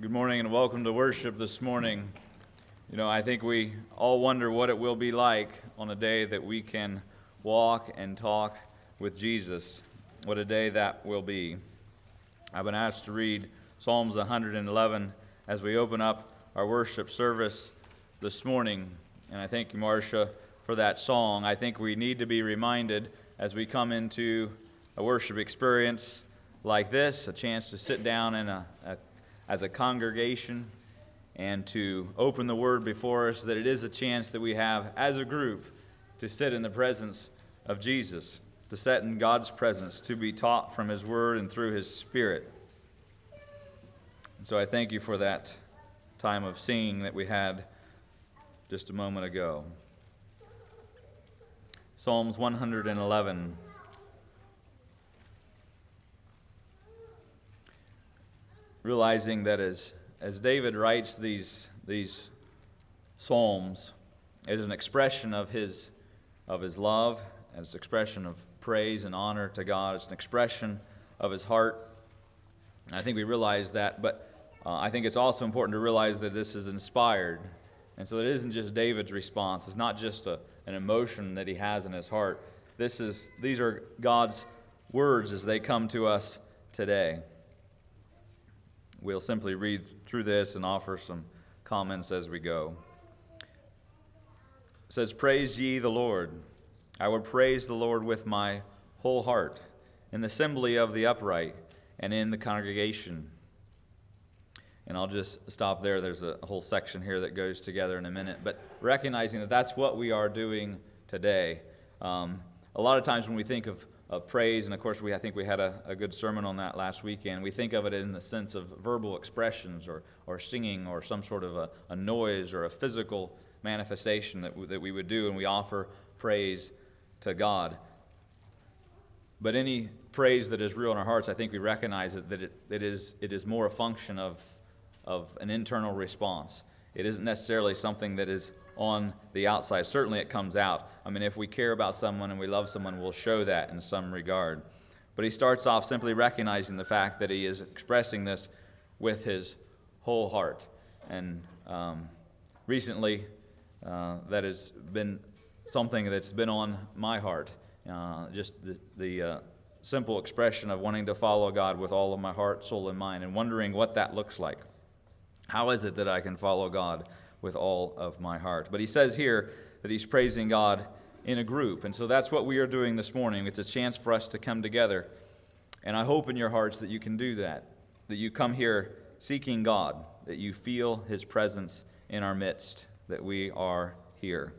Good morning and welcome to worship this morning. You know, I think we all wonder what it will be like on a day that we can walk and talk with Jesus. What a day that will be. I've been asked to read Psalms 111 as we open up our worship service this morning. And I thank you, Marcia, for that song. I think we need to be reminded as we come into a worship experience like this, a chance to sit down in a, a as a congregation and to open the Word before us, that it is a chance that we have as a group to sit in the presence of Jesus, to sit in God's presence, to be taught from His Word and through His Spirit. And so I thank you for that time of singing that we had just a moment ago. Psalms 111. Realizing that as, as David writes these, these psalms, it is an expression of his, of his love, an expression of praise and honor to God. It's an expression of his heart. And I think we realize that, but uh, I think it's also important to realize that this is inspired. And so it isn't just David's response, it's not just a, an emotion that he has in his heart. This is, these are God's words as they come to us today. We'll simply read through this and offer some comments as we go. It says, Praise ye the Lord. I will praise the Lord with my whole heart, in the assembly of the upright, and in the congregation. And I'll just stop there. There's a whole section here that goes together in a minute. But recognizing that that's what we are doing today. Um, a lot of times when we think of of praise. And of course, we, I think we had a, a good sermon on that last weekend. We think of it in the sense of verbal expressions or, or singing or some sort of a, a noise or a physical manifestation that, w- that we would do, and we offer praise to God. But any praise that is real in our hearts, I think we recognize it, that it, it, is, it is more a function of, of an internal response. It isn't necessarily something that is on the outside. Certainly it comes out. I mean, if we care about someone and we love someone, we'll show that in some regard. But he starts off simply recognizing the fact that he is expressing this with his whole heart. And um, recently, uh, that has been something that's been on my heart. Uh, just the, the uh, simple expression of wanting to follow God with all of my heart, soul, and mind, and wondering what that looks like. How is it that I can follow God with all of my heart. But he says here that he's praising God in a group. And so that's what we are doing this morning. It's a chance for us to come together. And I hope in your hearts that you can do that, that you come here seeking God, that you feel his presence in our midst, that we are here.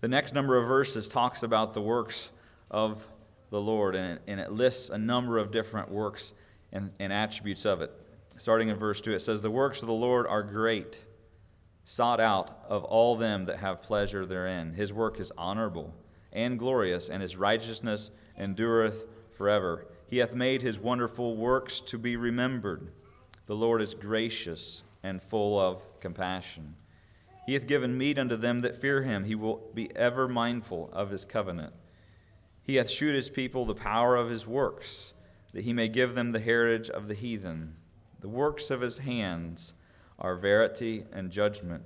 The next number of verses talks about the works of the Lord, and it, and it lists a number of different works and, and attributes of it. Starting in verse 2, it says, The works of the Lord are great sought out of all them that have pleasure therein. His work is honorable and glorious, and his righteousness endureth forever. He hath made his wonderful works to be remembered. The Lord is gracious and full of compassion. He hath given meat unto them that fear him. He will be ever mindful of his covenant. He hath shewed his people the power of his works, that he may give them the heritage of the heathen. The works of his hands are verity and judgment.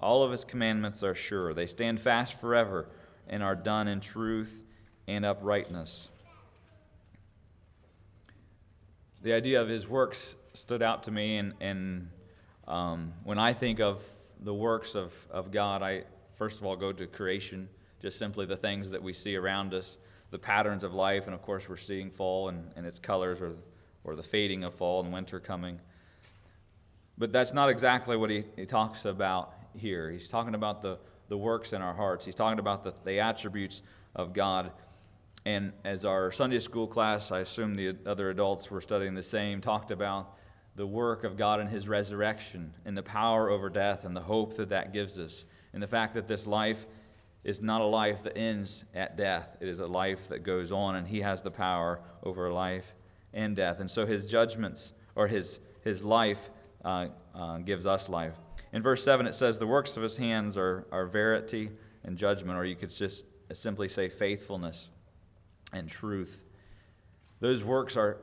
All of his commandments are sure. They stand fast forever and are done in truth and uprightness. The idea of his works stood out to me, and, and um, when I think of the works of, of God, I first of all go to creation, just simply the things that we see around us, the patterns of life, and of course, we're seeing fall and, and its colors or, or the fading of fall and winter coming. But that's not exactly what he, he talks about here. He's talking about the, the works in our hearts, he's talking about the, the attributes of God. And as our Sunday school class, I assume the other adults were studying the same, talked about the work of God and his resurrection and the power over death and the hope that that gives us, and the fact that this life is not a life that ends at death, it is a life that goes on, and he has the power over life and death. And so his judgments or his, his life uh, uh, gives us life. In verse 7, it says, The works of his hands are, are verity and judgment, or you could just simply say faithfulness and truth. Those works are,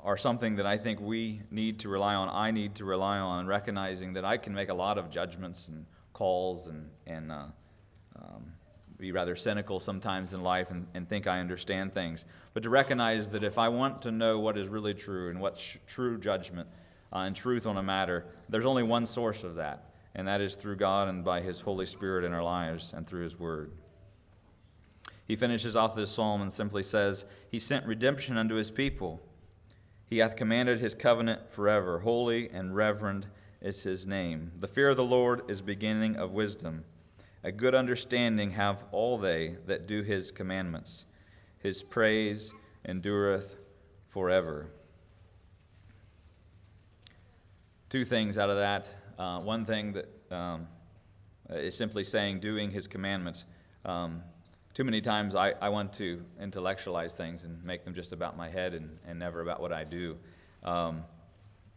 are something that I think we need to rely on. I need to rely on, recognizing that I can make a lot of judgments and calls and, and uh, um, be rather cynical sometimes in life and, and think I understand things. But to recognize that if I want to know what is really true and what's true judgment uh, and truth on a matter, there's only one source of that, and that is through God and by His Holy Spirit in our lives and through His Word. He finishes off this psalm and simply says, He sent redemption unto His people. He hath commanded His covenant forever. Holy and reverend is His name. The fear of the Lord is beginning of wisdom. A good understanding have all they that do His commandments. His praise endureth forever. Two things out of that. Uh, one thing that um, is simply saying, doing His commandments. Um, too many times I, I want to intellectualize things and make them just about my head and, and never about what I do. Um,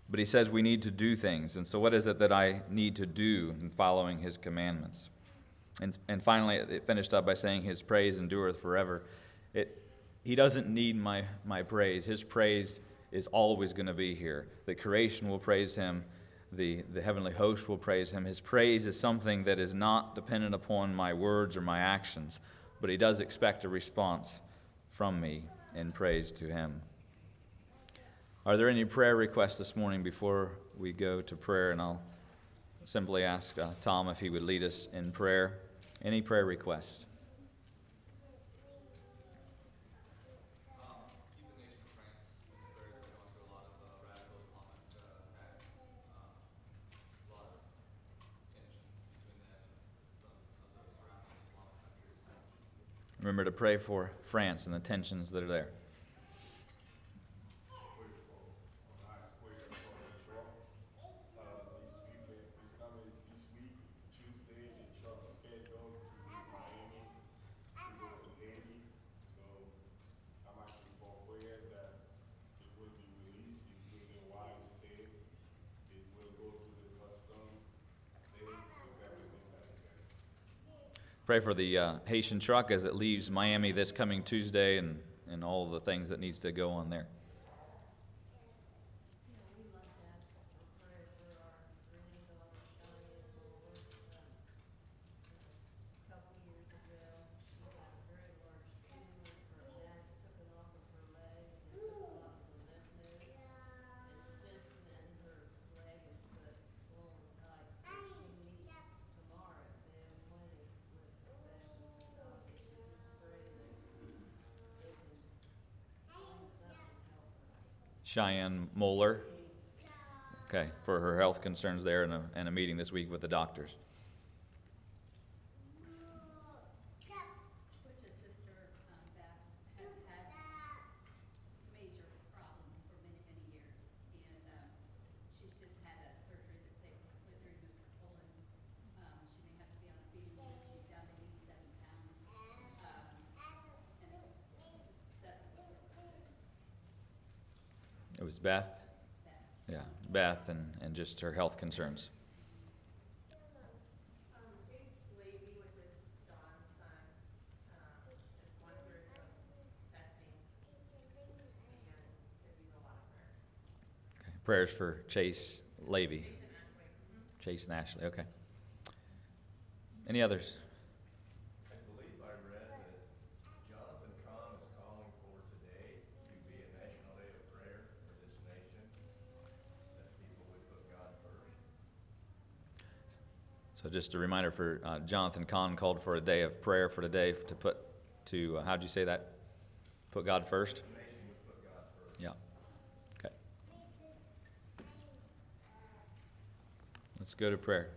but he says we need to do things. And so, what is it that I need to do in following his commandments? And, and finally, it finished up by saying, His praise endureth forever. It, he doesn't need my, my praise. His praise is always going to be here. The creation will praise him, the, the heavenly host will praise him. His praise is something that is not dependent upon my words or my actions but he does expect a response from me in praise to him. Are there any prayer requests this morning before we go to prayer? And I'll simply ask uh, Tom if he would lead us in prayer. Any prayer requests? Remember to pray for France and the tensions that are there. Pray for the uh, Haitian truck as it leaves Miami this coming Tuesday and, and all the things that needs to go on there. Cheyenne Moeller. Okay, for her health concerns there and a, and a meeting this week with the doctors. It was Beth? Yeah, Beth and, and just her health concerns. Prayers for Chase Levy. Chase and Ashley, okay. Any others? So just a reminder for uh, Jonathan Cahn called for a day of prayer for today to put to, uh, how'd you say that? Put God first? Yeah. Okay. Let's go to prayer.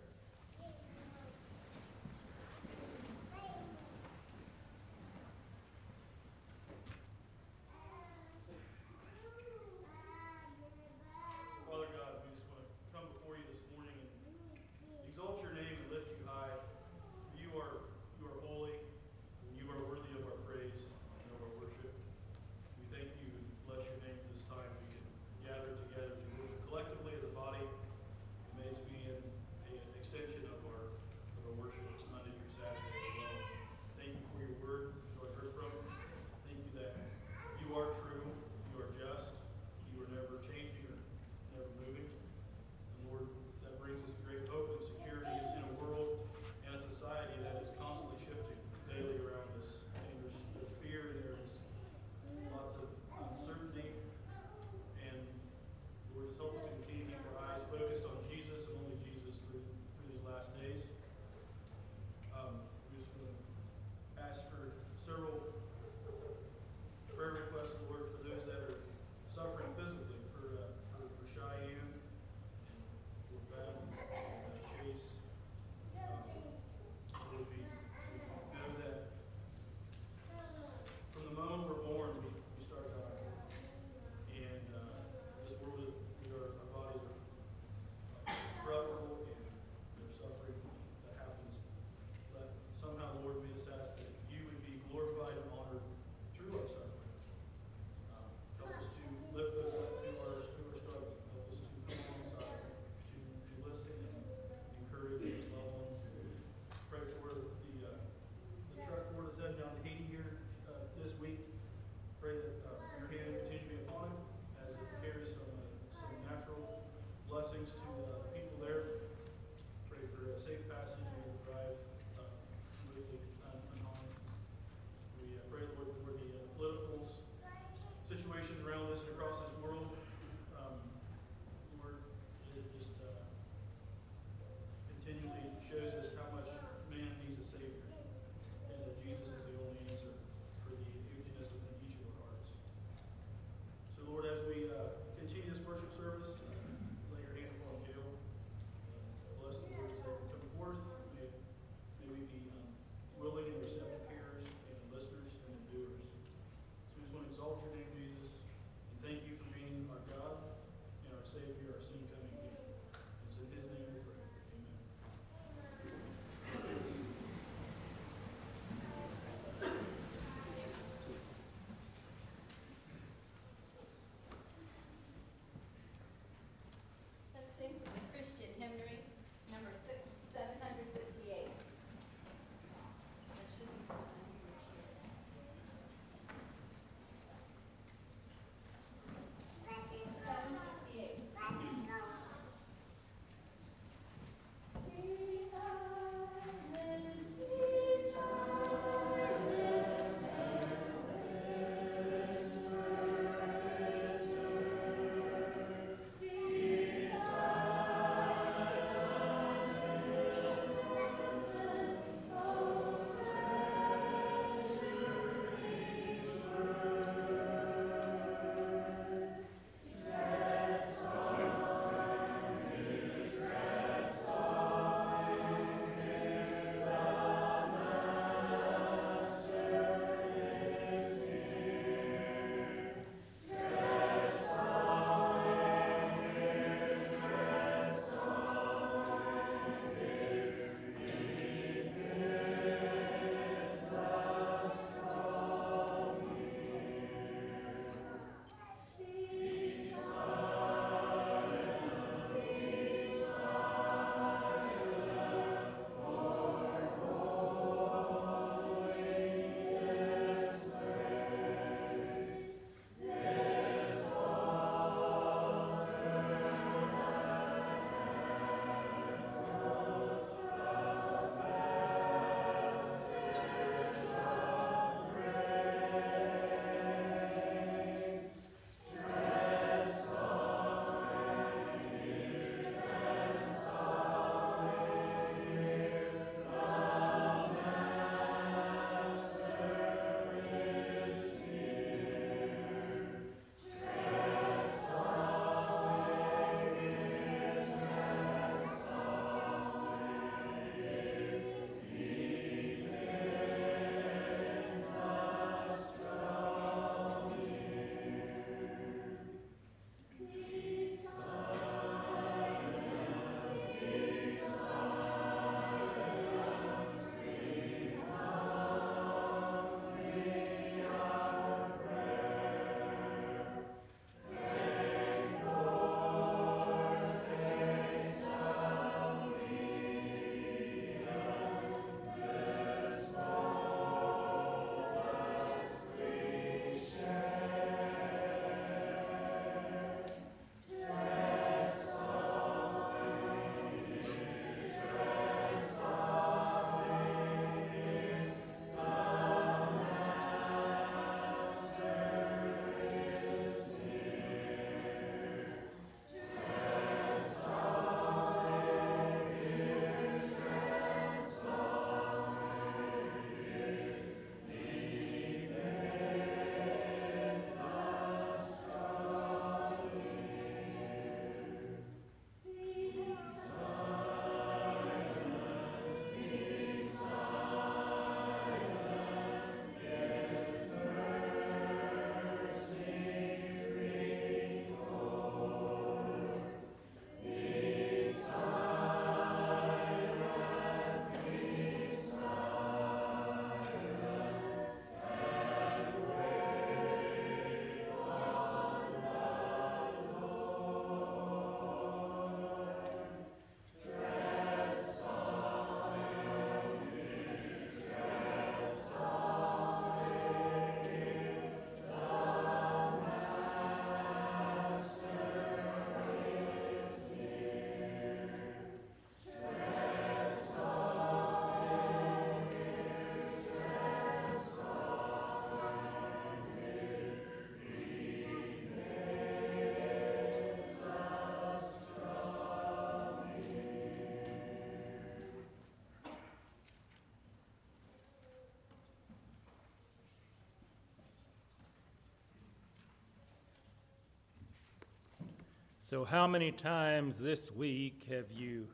So, how many times this week have you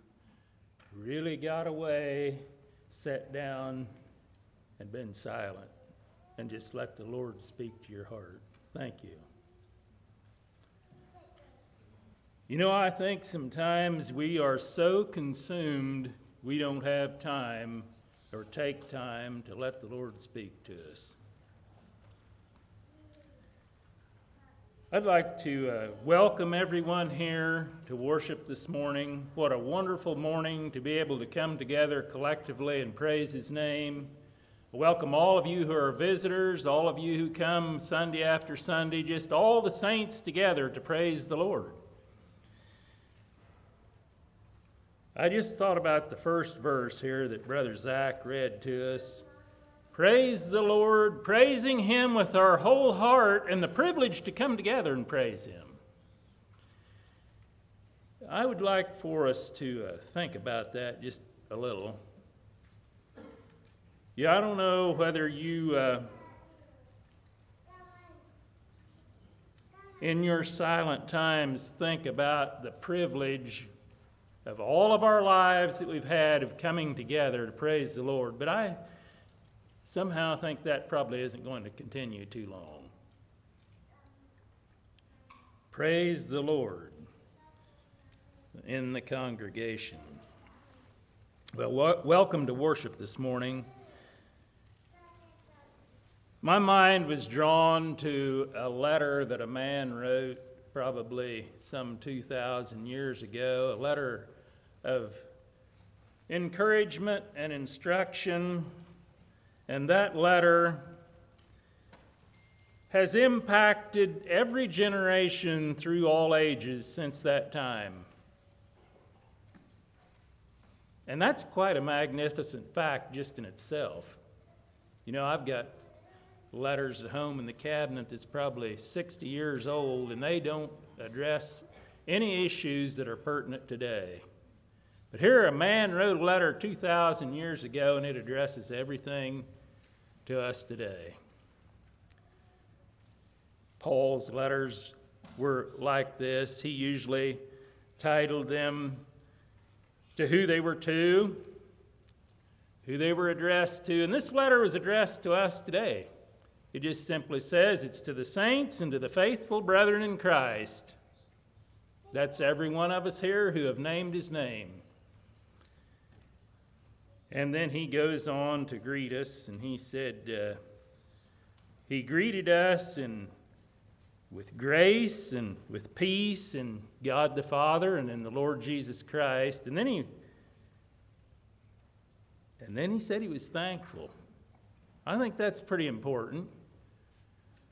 really got away, sat down, and been silent and just let the Lord speak to your heart? Thank you. You know, I think sometimes we are so consumed we don't have time or take time to let the Lord speak to us. I'd like to uh, welcome everyone here to worship this morning. What a wonderful morning to be able to come together collectively and praise His name. Welcome all of you who are visitors, all of you who come Sunday after Sunday, just all the saints together to praise the Lord. I just thought about the first verse here that Brother Zach read to us. Praise the Lord, praising Him with our whole heart, and the privilege to come together and praise Him. I would like for us to uh, think about that just a little. Yeah, I don't know whether you, uh, in your silent times, think about the privilege of all of our lives that we've had of coming together to praise the Lord, but I somehow I think that probably isn't going to continue too long. Praise the Lord in the congregation. Well, w- welcome to worship this morning. My mind was drawn to a letter that a man wrote probably some 2,000 years ago, a letter of encouragement and instruction and that letter has impacted every generation through all ages since that time. And that's quite a magnificent fact just in itself. You know, I've got letters at home in the cabinet that's probably 60 years old, and they don't address any issues that are pertinent today. But here, a man wrote a letter 2,000 years ago, and it addresses everything to us today. Paul's letters were like this. He usually titled them to who they were to, who they were addressed to. And this letter was addressed to us today. It just simply says it's to the saints and to the faithful brethren in Christ. That's every one of us here who have named his name. And then he goes on to greet us, and he said, uh, He greeted us and with grace and with peace and God the Father and in the Lord Jesus Christ. And then he and then he said he was thankful. I think that's pretty important.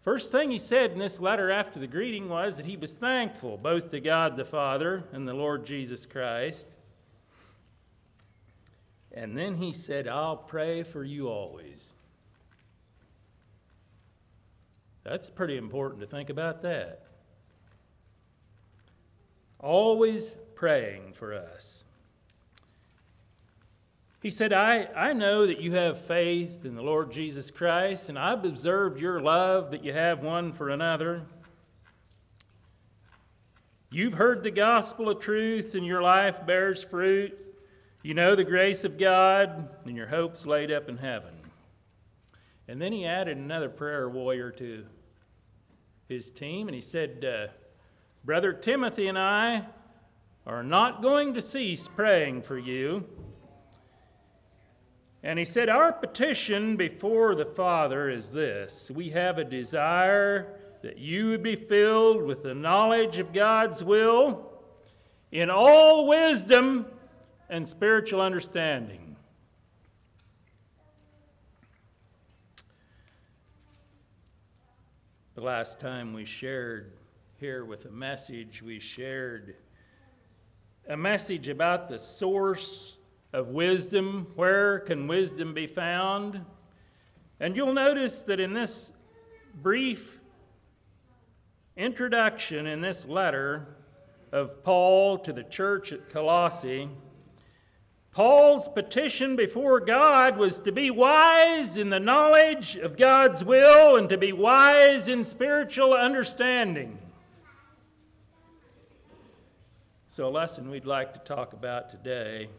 First thing he said in this letter after the greeting was that he was thankful both to God the Father and the Lord Jesus Christ. And then he said, I'll pray for you always. That's pretty important to think about that. Always praying for us. He said, I, I know that you have faith in the Lord Jesus Christ, and I've observed your love that you have one for another. You've heard the gospel of truth, and your life bears fruit. You know the grace of God, and your hope's laid up in heaven. And then he added another prayer warrior to his team, and he said, uh, Brother Timothy and I are not going to cease praying for you. And he said, Our petition before the Father is this we have a desire that you would be filled with the knowledge of God's will in all wisdom and spiritual understanding. The last time we shared here with a message, we shared a message about the source of wisdom. Where can wisdom be found? And you'll notice that in this brief introduction in this letter of Paul to the church at Colossae, Paul's petition before God was to be wise in the knowledge of God's will and to be wise in spiritual understanding. So, a lesson we'd like to talk about today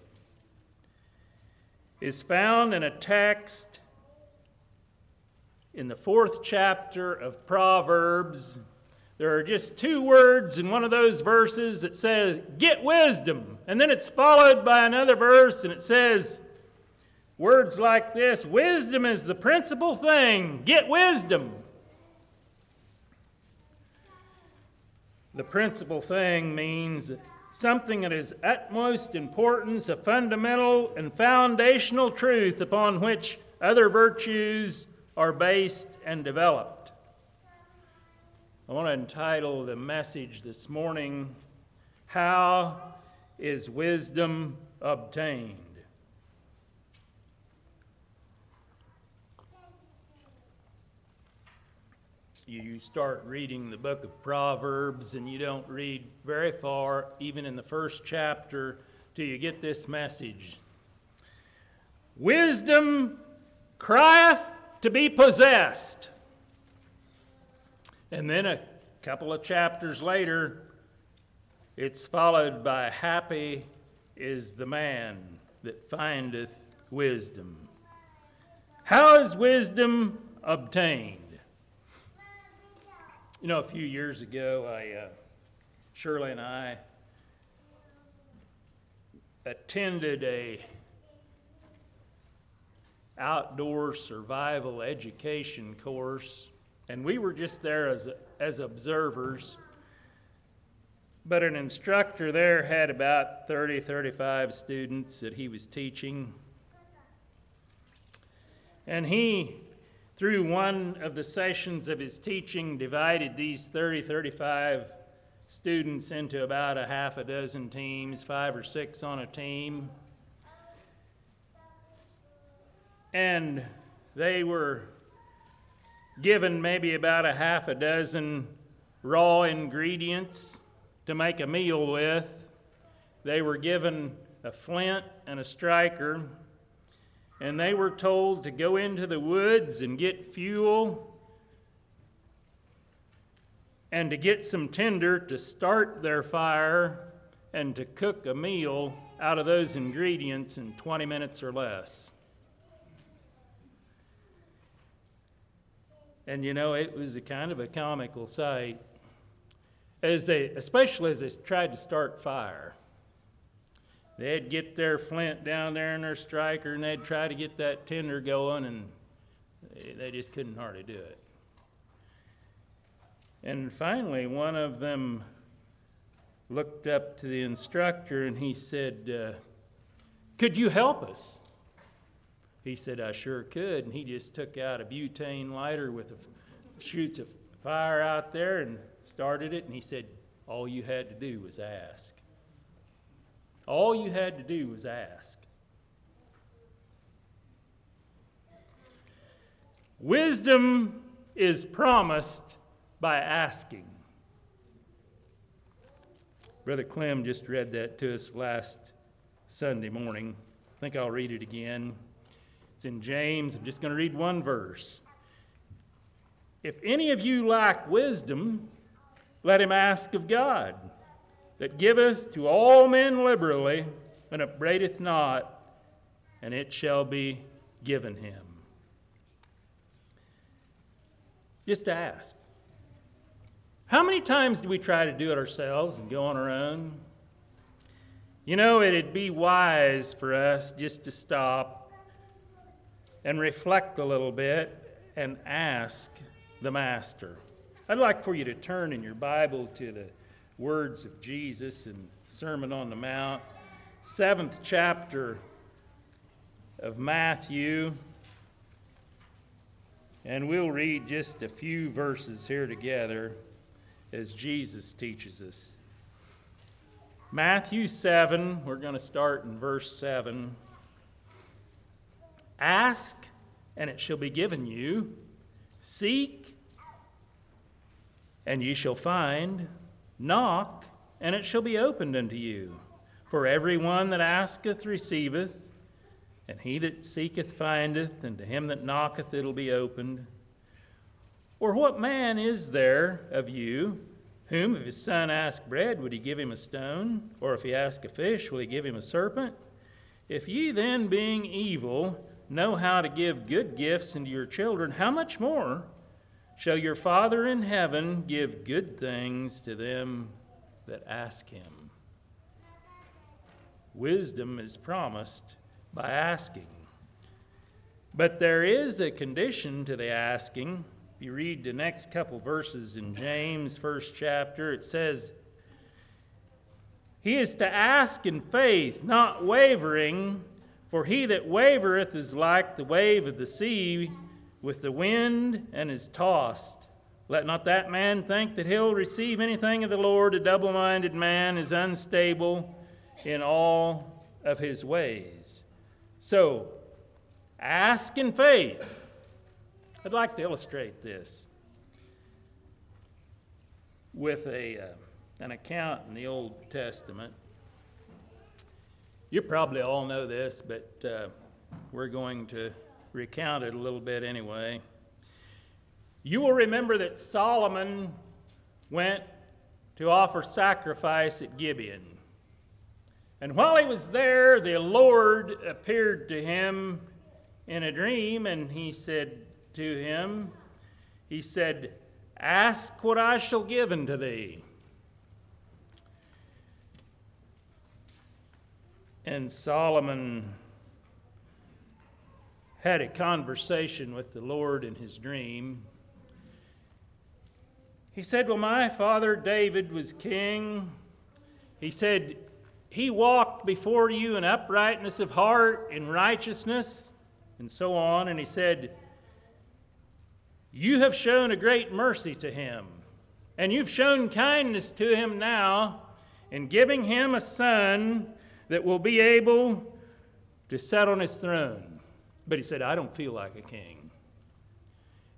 is found in a text in the fourth chapter of Proverbs. There are just two words in one of those verses that says, Get wisdom. And then it's followed by another verse and it says, Words like this Wisdom is the principal thing. Get wisdom. The principal thing means something that is utmost importance, a fundamental and foundational truth upon which other virtues are based and developed. I want to entitle the message this morning, How is Wisdom Obtained? you start reading the book of Proverbs and you don't read very far, even in the first chapter, till you get this message Wisdom crieth to be possessed. And then a couple of chapters later, it's followed by Happy is the man that findeth wisdom. How is wisdom obtained? You know, a few years ago, I, uh, Shirley and I attended a outdoor survival education course, and we were just there as, as observers. But an instructor there had about 30, 35 students that he was teaching. And he through one of the sessions of his teaching, divided these 30, 35 students into about a half a dozen teams, five or six on a team. And they were given maybe about a half a dozen raw ingredients to make a meal with. They were given a flint and a striker and they were told to go into the woods and get fuel and to get some tinder to start their fire and to cook a meal out of those ingredients in 20 minutes or less. And you know, it was a kind of a comical sight, as they, especially as they tried to start fire. They'd get their flint down there in their striker and they'd try to get that tinder going, and they just couldn't hardly do it. And finally, one of them looked up to the instructor and he said, uh, Could you help us? He said, I sure could. And he just took out a butane lighter with a shoots of fire out there and started it. And he said, All you had to do was ask. All you had to do was ask. Wisdom is promised by asking. Brother Clem just read that to us last Sunday morning. I think I'll read it again. It's in James. I'm just going to read one verse. If any of you lack wisdom, let him ask of God that giveth to all men liberally, and upbraideth not, and it shall be given him. Just ask. How many times do we try to do it ourselves and go on our own? You know, it'd be wise for us just to stop and reflect a little bit and ask the Master. I'd like for you to turn in your Bible to the words of Jesus in Sermon on the Mount, seventh chapter of Matthew. And we'll read just a few verses here together as Jesus teaches us. Matthew 7, we're going to start in verse 7. Ask, and it shall be given you. Seek, and ye shall find. Knock, and it shall be opened unto you. For every one that asketh receiveth, and he that seeketh findeth, and to him that knocketh it'll be opened. Or what man is there of you Whom, if his son ask bread, would he give him a stone? Or if he ask a fish, will he give him a serpent? If ye then, being evil, know how to give good gifts unto your children, how much more shall your Father in heaven give good things to them that ask him? Wisdom is promised by asking. But there is a condition to the asking. If you read the next couple verses in James, first chapter, it says, He is to ask in faith, not wavering, for he that wavereth is like the wave of the sea with the wind and is tossed. Let not that man think that he'll receive anything of the Lord. A double minded man is unstable in all of his ways. So, Ask in faith. I'd like to illustrate this with a, uh, an account in the Old Testament. You probably all know this, but uh, we're going to recount it a little bit anyway. You will remember that Solomon went to offer sacrifice at Gibeon. And while he was there, the Lord appeared to him in a dream, and he said to him, He said, Ask what I shall give unto thee. And Solomon had a conversation with the Lord in his dream. He said, Well, my father David was king. He said, He walked before you in uprightness of heart, in righteousness and so on. And he said, You have shown a great mercy to him, and you've shown kindness to him now in giving him a son that will be able to sit on his throne. But he said, I don't feel like a king.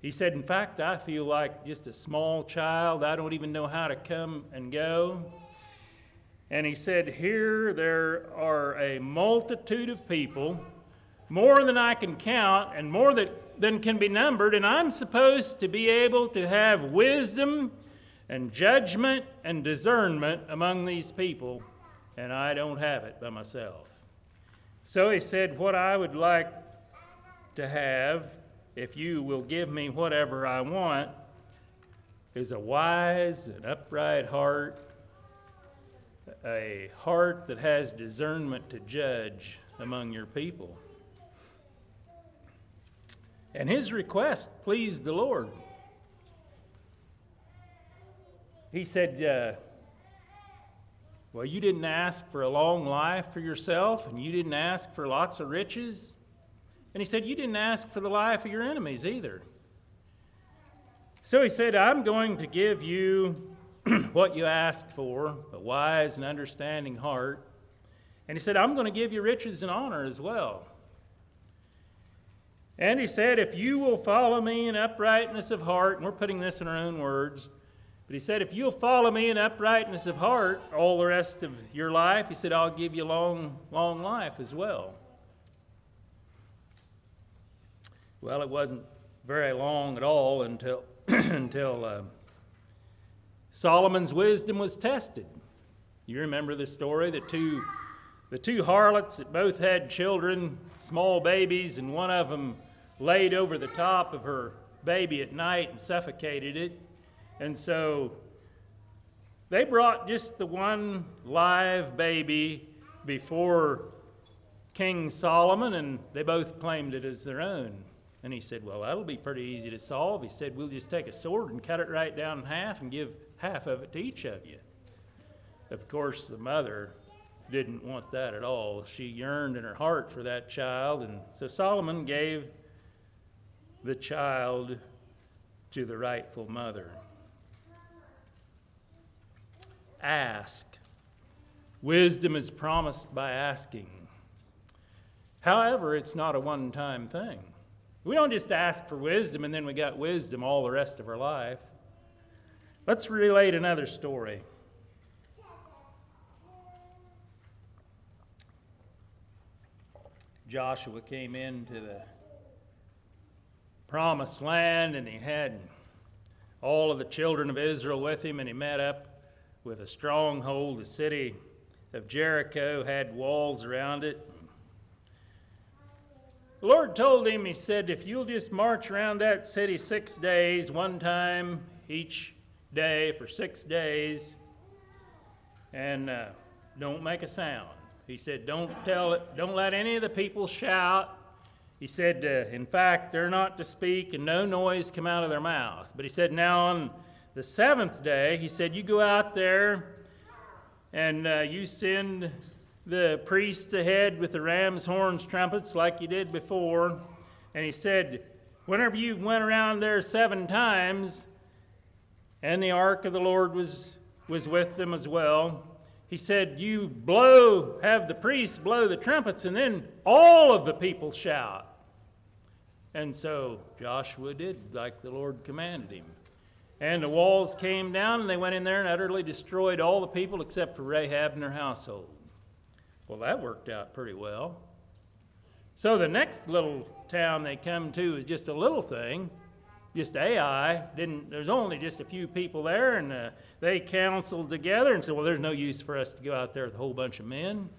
He said, In fact, I feel like just a small child. I don't even know how to come and go. And he said, Here there are a multitude of people more than I can count and more that, than can be numbered, and I'm supposed to be able to have wisdom and judgment and discernment among these people, and I don't have it by myself. So he said, What I would like to have, if you will give me whatever I want, is a wise and upright heart, a heart that has discernment to judge among your people. And his request pleased the Lord. He said, uh, Well, you didn't ask for a long life for yourself, and you didn't ask for lots of riches. And he said, You didn't ask for the life of your enemies either. So he said, I'm going to give you what you asked for, a wise and understanding heart. And he said, I'm going to give you riches and honor as well. And he said, If you will follow me in uprightness of heart, and we're putting this in our own words, but he said, If you'll follow me in uprightness of heart all the rest of your life, he said, I'll give you long, long life as well. Well, it wasn't very long at all until, until uh, Solomon's wisdom was tested. You remember the story? The two, the two harlots that both had children, small babies, and one of them laid over the top of her baby at night and suffocated it. And so they brought just the one live baby before King Solomon, and they both claimed it as their own. And he said, Well, that'll be pretty easy to solve. He said, We'll just take a sword and cut it right down in half and give half of it to each of you. Of course, the mother didn't want that at all. She yearned in her heart for that child, and so Solomon gave the child to the rightful mother. Ask. Wisdom is promised by asking. However, it's not a one time thing. We don't just ask for wisdom and then we got wisdom all the rest of our life. Let's relate another story. Joshua came into the promised land and he had all of the children of Israel with him, and he met up with a stronghold. The city of Jericho had walls around it. The Lord told him, He said, if you'll just march around that city six days, one time each day for six days, and uh, don't make a sound. He said, don't tell it, don't let any of the people shout. He said, uh, in fact, they're not to speak and no noise come out of their mouth. But he said, now on the seventh day, he said, you go out there and uh, you send the priest ahead with the ram's horns, trumpets, like you did before. And he said, whenever you went around there seven times, and the ark of the Lord was, was with them as well, he said, You blow, have the priests blow the trumpets, and then all of the people shout. And so Joshua did like the Lord commanded him. And the walls came down, and they went in there and utterly destroyed all the people except for Rahab and her household. Well, that worked out pretty well. So the next little town they come to is just a little thing, just Ai. Didn't there's only just a few people there, and uh, they counseled together and said, "Well, there's no use for us to go out there with a whole bunch of men.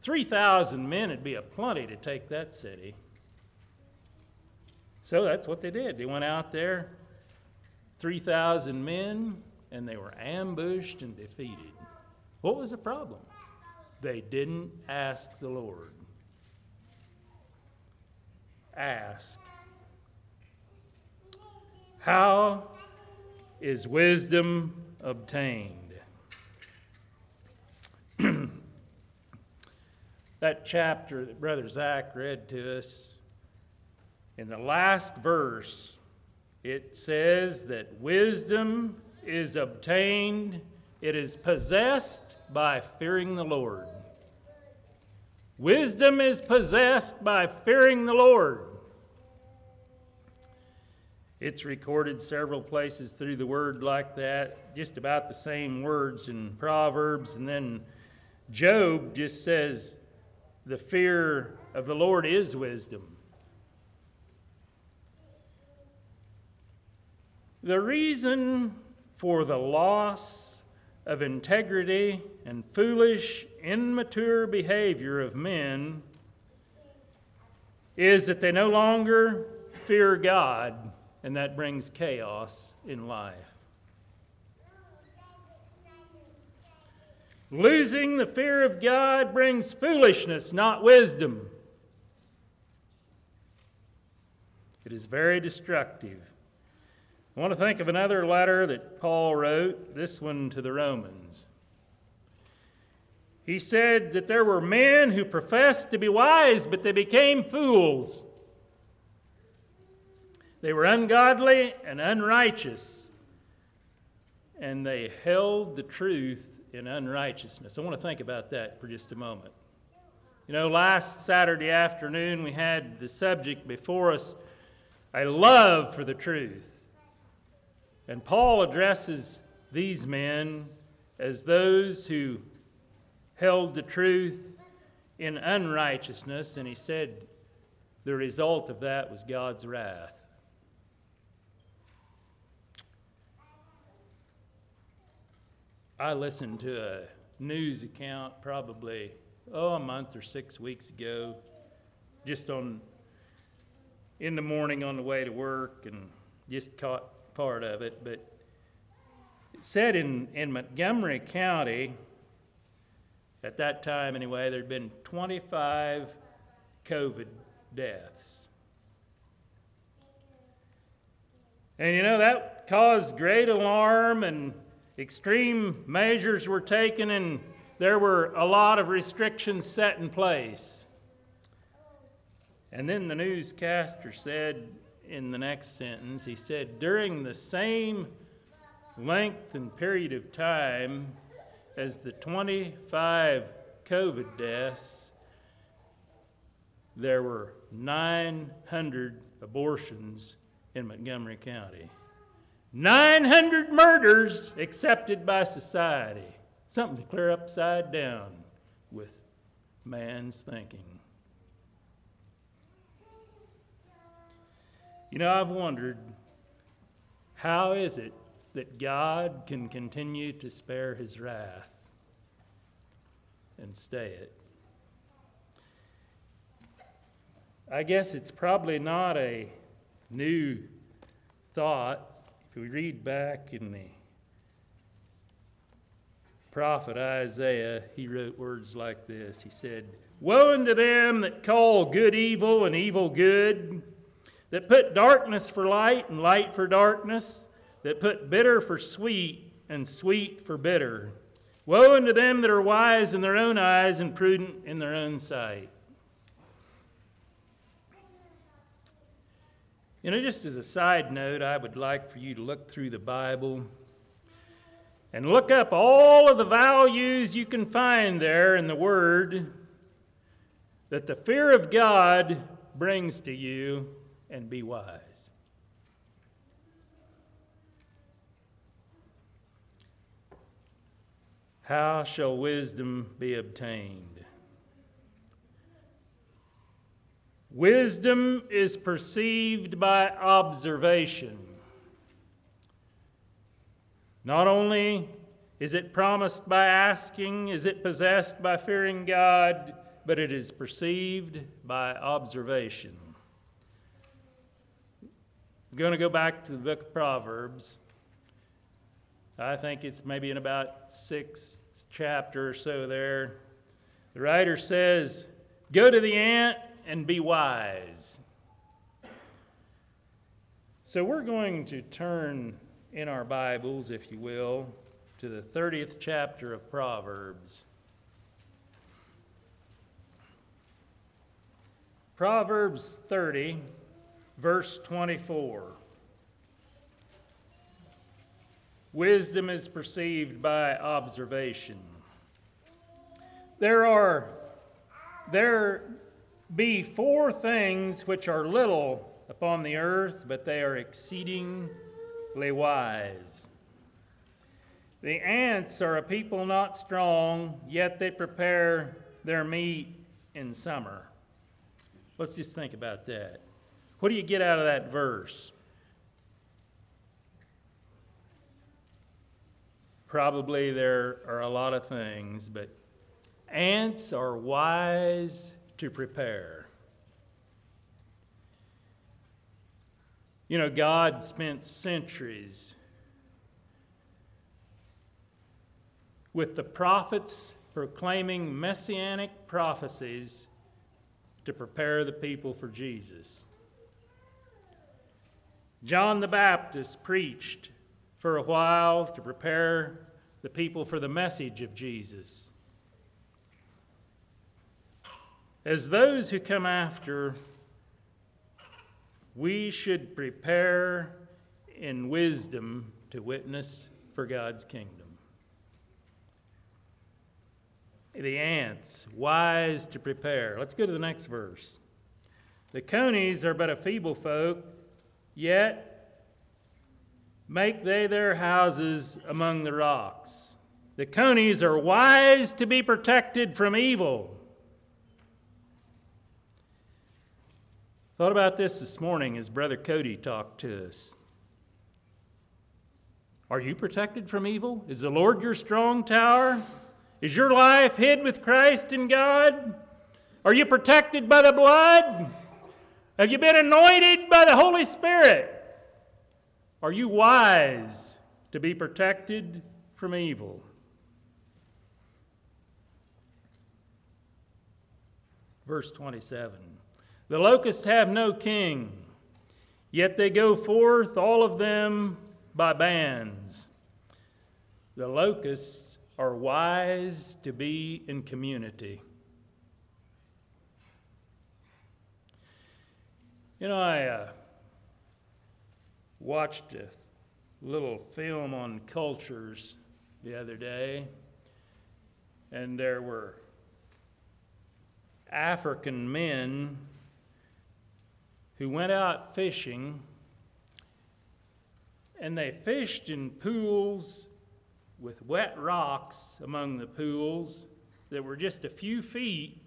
Three thousand men would be a plenty to take that city." So that's what they did. They went out there, three thousand men, and they were ambushed and defeated. What was the problem? They didn't ask the Lord. Ask how is wisdom obtained? that chapter that Brother Zach read to us, in the last verse, it says that wisdom is obtained, it is possessed by fearing the Lord. Wisdom is possessed by fearing the Lord. It's recorded several places through the word like that, just about the same words in Proverbs. And then Job just says, The fear of the Lord is wisdom. The reason for the loss of integrity and foolish, immature behavior of men is that they no longer fear God and that brings chaos in life. Losing the fear of God brings foolishness, not wisdom. It is very destructive. I want to think of another letter that Paul wrote, this one to the Romans. He said that there were men who professed to be wise, but they became fools. They were ungodly and unrighteous, and they held the truth in unrighteousness. I want to think about that for just a moment. You know, last Saturday afternoon we had the subject before us a love for the truth. And Paul addresses these men as those who held the truth in unrighteousness, and he said the result of that was God's wrath. I listened to a news account probably, oh, a month or six weeks ago, just on in the morning on the way to work and just caught part of it. But it said in, in Montgomery County, at that time anyway, there'd been 25 COVID deaths. And you know, that caused great alarm and extreme measures were taken and there were a lot of restrictions set in place. And then the newscaster said in the next sentence, he said, during the same length and period of time as the 25 COVID deaths, there were 900 abortions in Montgomery County. 900 murders accepted by society. Something to clear upside down with man's thinking. You know, I've wondered How is it that God can continue to spare his wrath and stay it? I guess it's probably not a new thought. If we read back in the prophet Isaiah, he wrote words like this He said, Woe unto them that call good evil and evil good, that put darkness for light and light for darkness, that put bitter for sweet and sweet for bitter. Woe unto them that are wise in their own eyes and prudent in their own sight. You know, just as a side note, I would like for you to look through the Bible and look up all of the values you can find there in the Word that the fear of God brings to you and be wise. How shall wisdom be obtained? Wisdom is perceived by observation. Not only is it promised by asking, is it possessed by fearing God, but it is perceived by observation. I'm going to go back to the book of Proverbs. I think it's maybe in about six chapter or so there. The writer says, Go to the ant and be wise. So we're going to turn in our Bibles, if you will, to the 30th chapter of Proverbs. Proverbs 30, verse 24. Wisdom is perceived by observation. There are there be four things which are little upon the earth, but they are exceedingly wise. The ants are a people not strong, yet they prepare their meat in summer. Let's just think about that. What do you get out of that verse? Probably there are a lot of things, but ants are wise to prepare. You know, God spent centuries with the prophets proclaiming messianic prophecies to prepare the people for Jesus. John the Baptist preached for a while to prepare the people for the message of Jesus. As those who come after, we should prepare in wisdom to witness for God's kingdom. The ants, wise to prepare. Let's go to the next verse. The conies are but a feeble folk, yet make they their houses among the rocks. The conies are wise to be protected from evil. Thought about this this morning as Brother Cody talked to us. Are you protected from evil? Is the Lord your strong tower? Is your life hid with Christ in God? Are you protected by the blood? Have you been anointed by the Holy Spirit? Are you wise to be protected from evil? Verse 27 The locusts have no king, yet they go forth, all of them by bands. The locusts are wise to be in community. You know, I uh, watched a little film on cultures the other day, and there were African men who went out fishing, and they fished in pools with wet rocks among the pools that were just a few feet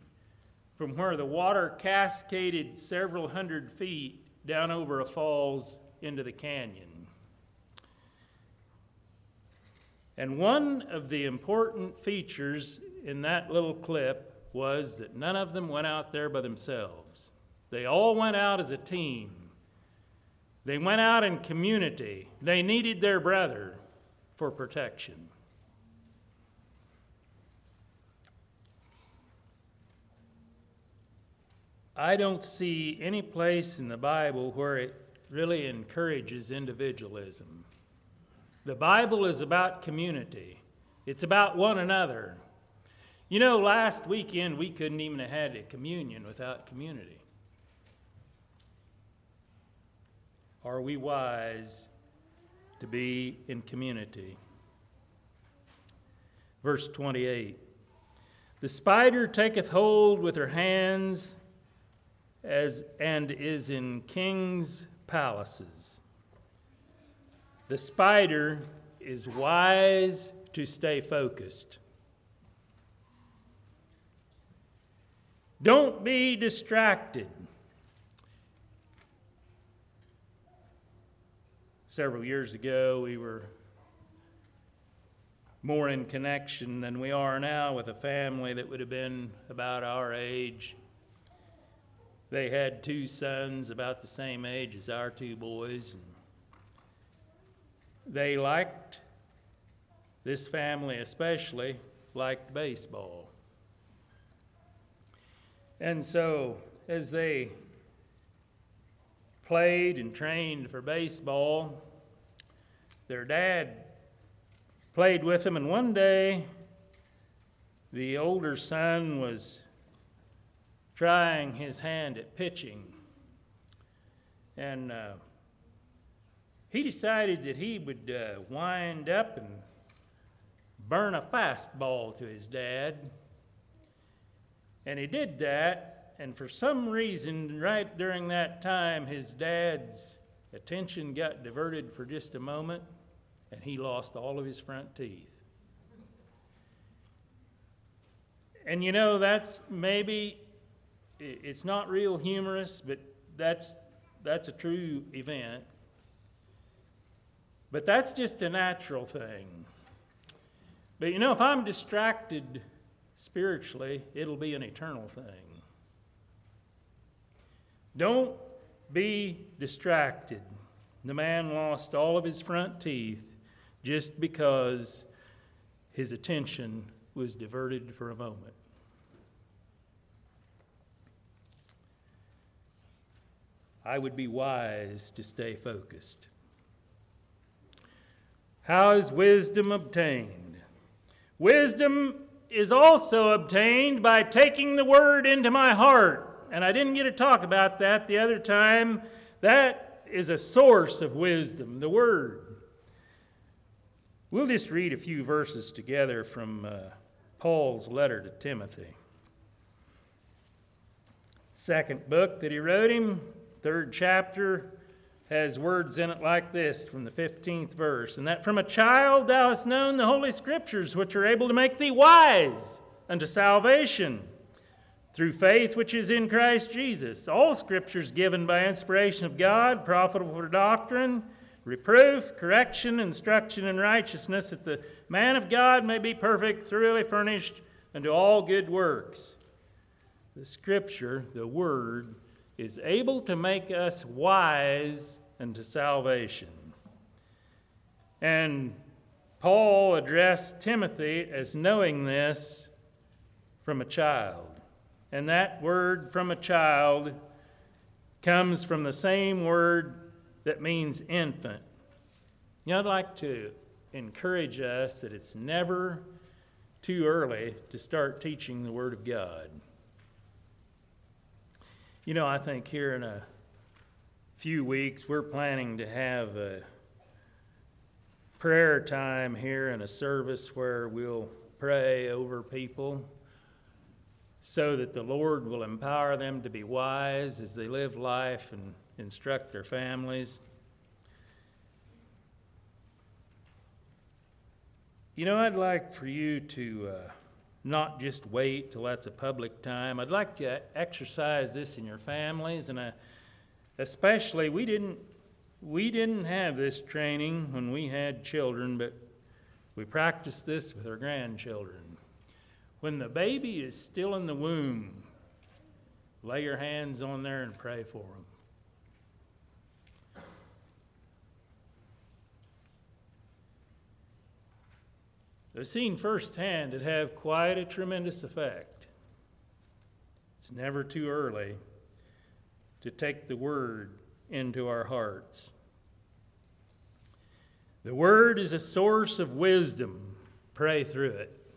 from where the water cascaded several hundred feet down over a falls into the canyon. And one of the important features in that little clip was that none of them went out there by themselves. They all went out as a team. They went out in community. They needed their brother for protection. I don't see any place in the Bible where it really encourages individualism. The Bible is about community, it's about one another. You know, last weekend we couldn't even have had a communion without community. Are we wise to be in community? Verse 28 The spider taketh hold with her hands as, and is in kings' palaces. The spider is wise to stay focused. Don't be distracted. Several years ago, we were more in connection than we are now with a family that would have been about our age. They had two sons about the same age as our two boys. And they liked, this family especially, liked baseball. And so, as they played and trained for baseball, their dad played with them, and one day the older son was trying his hand at pitching. And uh, he decided that he would uh, wind up and burn a fastball to his dad. And he did that, and for some reason, right during that time, his dad's attention got diverted for just a moment, and he lost all of his front teeth. And you know, that's maybe it's not real humorous, but that's, that's a true event. But that's just a natural thing. But you know, if I'm distracted spiritually, it'll be an eternal thing. Don't be distracted. The man lost all of his front teeth just because his attention was diverted for a moment. I would be wise to stay focused. How is wisdom obtained? Wisdom is also obtained by taking the word into my heart. And I didn't get to talk about that the other time. That is a source of wisdom, the word. We'll just read a few verses together from uh, Paul's letter to Timothy. Second book that he wrote him, third chapter has words in it like this from the 15th verse and that from a child thou hast known the holy scriptures which are able to make thee wise unto salvation through faith which is in Christ Jesus. All scriptures given by inspiration of God, profitable for doctrine, reproof, correction, instruction in righteousness, that the man of God may be perfect, thoroughly furnished unto all good works. The scripture, the word, is able to make us wise unto salvation. And Paul addressed Timothy as knowing this from a child. And that word from a child comes from the same word that means infant. You know, I'd like to encourage us that it's never too early to start teaching the Word of God. You know, I think here in a few weeks, we're planning to have a prayer time here in a service where we'll pray over people so that the Lord will empower them to be wise as they live life and instruct their families. You know, I'd like for you to. Uh, not just wait till that's a public time. I'd like to exercise this in your families, and especially we didn't we didn't have this training when we had children, but We practice this with our grandchildren. When the baby is still in the womb, lay your hands on there and pray for them. I've seen firsthand it have quite a tremendous effect. It's never too early to take the Word into our hearts. The Word is a source of wisdom. Pray through it.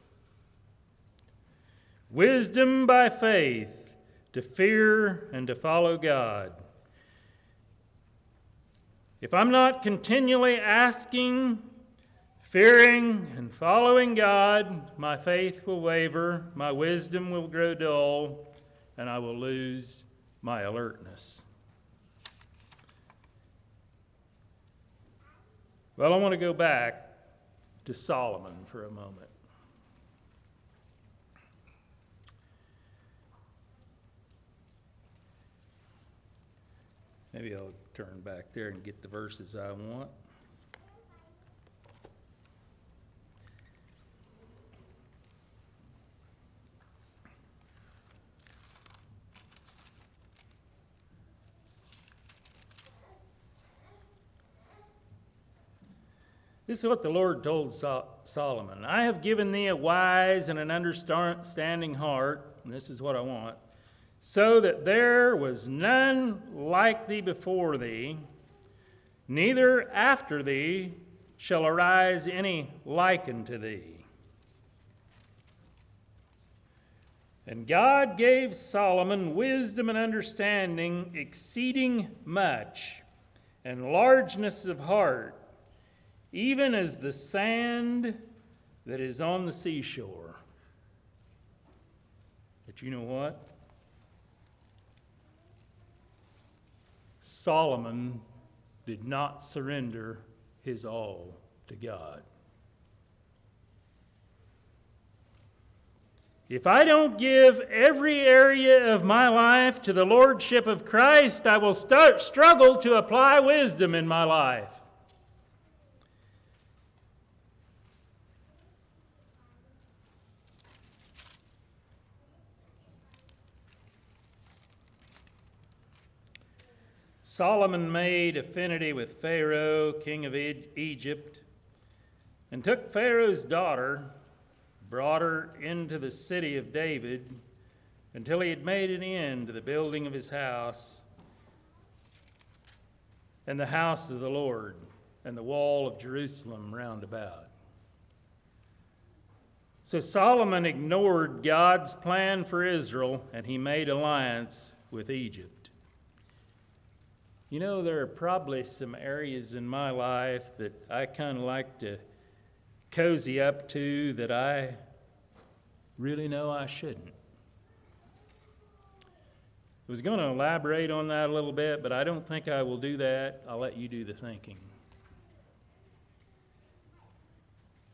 Wisdom by faith to fear and to follow God. If I'm not continually asking Fearing and following God, my faith will waver, my wisdom will grow dull, and I will lose my alertness. Well, I want to go back to Solomon for a moment. Maybe I'll turn back there and get the verses I want. This is what the Lord told Solomon I have given thee a wise and an understanding heart, and this is what I want, so that there was none like thee before thee, neither after thee shall arise any like unto thee. And God gave Solomon wisdom and understanding exceeding much, and largeness of heart even as the sand that is on the seashore. But you know what? Solomon did not surrender his all to God. If I don't give every area of my life to the Lordship of Christ, I will start, struggle to apply wisdom in my life. Solomon made affinity with Pharaoh, king of Egypt, and took Pharaoh's daughter, brought her into the city of David, until he had made an end to the building of his house and the house of the Lord and the wall of Jerusalem round about. So Solomon ignored God's plan for Israel and he made alliance with Egypt. You know, there are probably some areas in my life that I kind of like to cozy up to that I really know I shouldn't. I was going to elaborate on that a little bit, but I don't think I will do that. I'll let you do the thinking.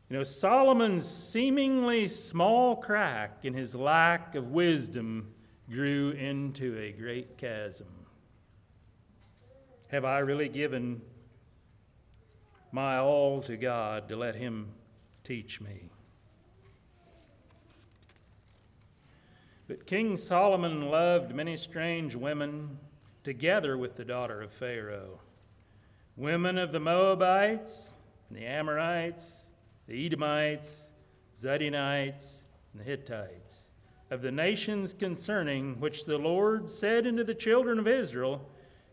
You know, Solomon's seemingly small crack in his lack of wisdom grew into a great chasm. Have I really given my all to God to let Him teach me? But King Solomon loved many strange women together with the daughter of Pharaoh women of the Moabites, the Amorites, the Edomites, Zidonites, and the Hittites, of the nations concerning which the Lord said unto the children of Israel,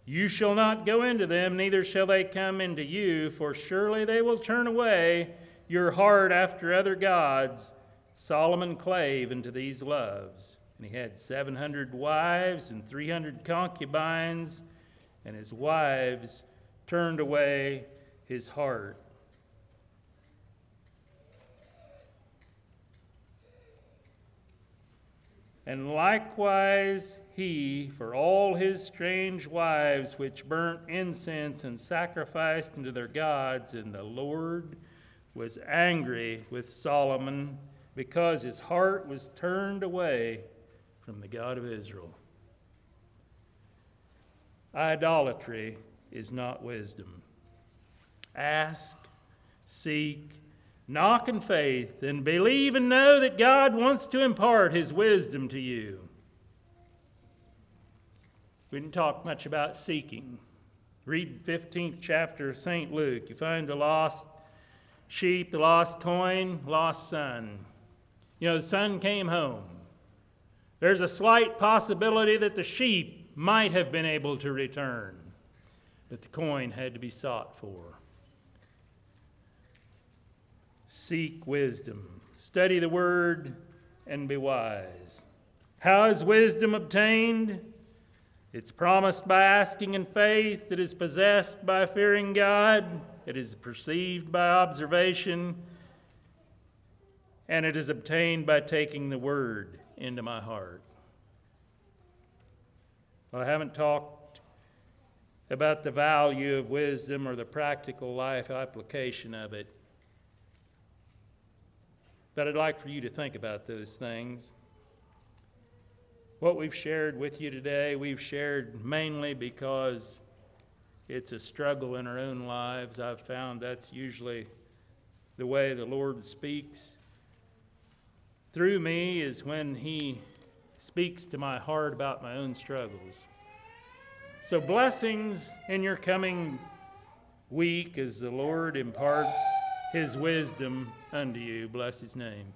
you shall not go into them, neither shall they come into you, for surely they will turn away your heart after other gods. Solomon clave into these loves. And he had 700 wives and 300 concubines, and his wives turned away his heart. And likewise, he for all his strange wives which burnt incense and sacrificed unto their gods. And the Lord was angry with Solomon because his heart was turned away from the God of Israel. Idolatry is not wisdom. Ask, seek, Knock in faith and believe and know that God wants to impart His wisdom to you. We didn't talk much about seeking. Read 15th chapter of St. Luke. You find the lost sheep, the lost coin, lost son. You know, the son came home. There's a slight possibility that the sheep might have been able to return, but the coin had to be sought for. Seek wisdom, study the word, and be wise. How is wisdom obtained? It's promised by asking in faith, it is possessed by fearing God, it is perceived by observation, and it is obtained by taking the word into my heart. Well, I haven't talked about the value of wisdom or the practical life application of it. But I'd like for you to think about those things. What we've shared with you today, we've shared mainly because it's a struggle in our own lives. I've found that's usually the way the Lord speaks through me is when He speaks to my heart about my own struggles. So, blessings in your coming week as the Lord imparts his wisdom unto you. Bless his name.